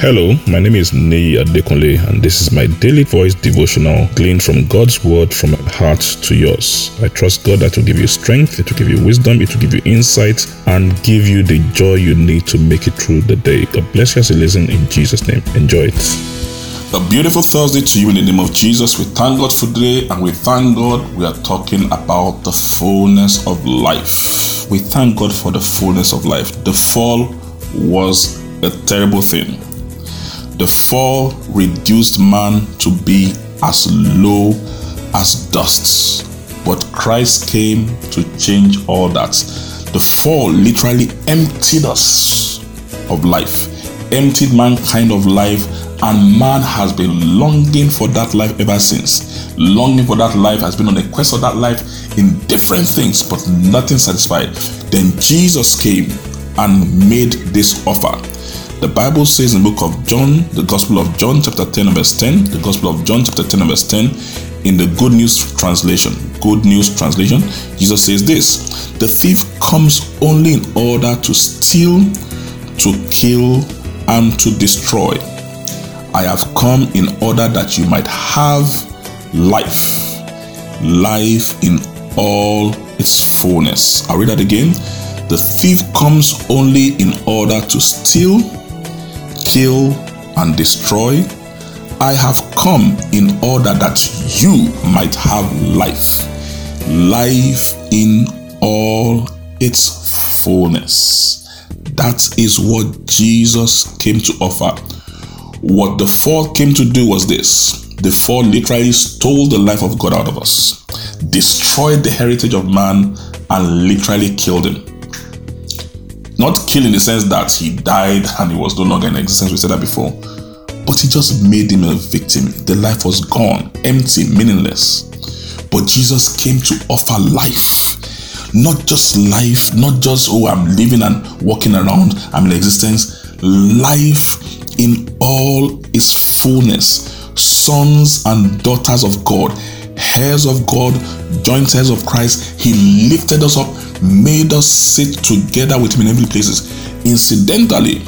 Hello, my name is Nei Adekunle, and this is my daily voice devotional gleaned from God's word from my heart to yours. I trust God that will give you strength, it will give you wisdom, it will give you insight, and give you the joy you need to make it through the day. God bless you as you listen in Jesus' name. Enjoy it. A beautiful Thursday to you in the name of Jesus. We thank God for today and we thank God we are talking about the fullness of life. We thank God for the fullness of life. The fall was a terrible thing. The fall reduced man to be as low as dust. But Christ came to change all that. The fall literally emptied us of life, emptied mankind of life, and man has been longing for that life ever since. Longing for that life has been on the quest of that life in different things, but nothing satisfied. Then Jesus came and made this offer. The Bible says in the book of John, the Gospel of John, chapter 10, verse 10, the Gospel of John, chapter 10, verse 10, in the Good News translation, Good News translation, Jesus says this The thief comes only in order to steal, to kill, and to destroy. I have come in order that you might have life, life in all its fullness. I'll read that again. The thief comes only in order to steal, kill, and destroy. I have come in order that you might have life, life in all its fullness. That is what Jesus came to offer. What the fall came to do was this the fall literally stole the life of God out of us, destroyed the heritage of man, and literally killed him. Not kill in the sense that he died and he was no longer in existence, we said that before. But he just made him a victim. The life was gone, empty, meaningless. But Jesus came to offer life. Not just life, not just, oh, I'm living and walking around, I'm in existence. Life in all its fullness. Sons and daughters of God, heirs of God, joint heirs of Christ. He lifted us up made us sit together with him in heavenly places. Incidentally,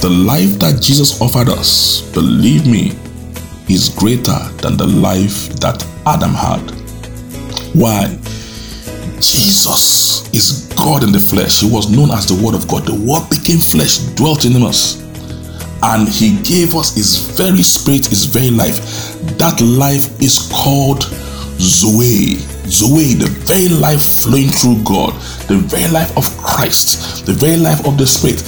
the life that Jesus offered us, believe me, is greater than the life that Adam had. Why? Jesus is God in the flesh. He was known as the Word of God. The Word became flesh, dwelt in us. And He gave us His very Spirit, His very life. That life is called Zoe. Zoe, the very life flowing through God, the very life of Christ, the very life of the Spirit.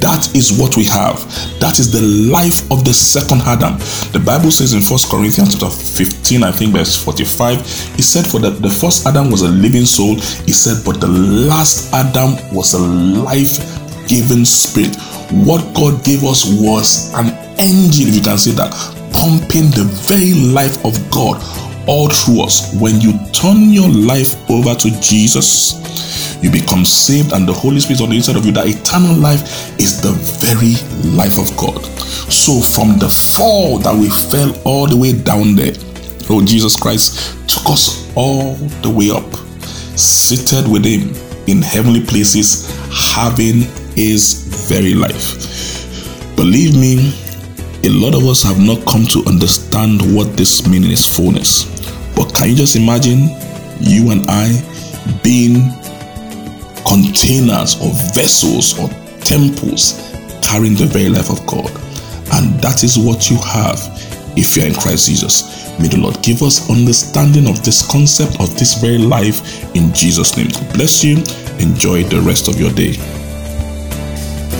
That is what we have. That is the life of the second Adam. The Bible says in First Corinthians chapter 15, I think verse 45, he said, For the, the first Adam was a living soul. He said, But the last Adam was a life giving spirit. What God gave us was an engine, if you can say that, pumping the very life of God all through us. When you turn your life over to Jesus, you become saved, and the Holy Spirit on the inside of you. That eternal life is the very life of God. So, from the fall that we fell all the way down there, oh, Jesus Christ took us all the way up, seated with Him in heavenly places, having His very life. Believe me, a lot of us have not come to understand what this means in its fullness. But can you just imagine you and I being containers or vessels or temples carrying the very life of God? And that is what you have if you're in Christ Jesus. May the Lord give us understanding of this concept of this very life in Jesus' name. Bless you. Enjoy the rest of your day.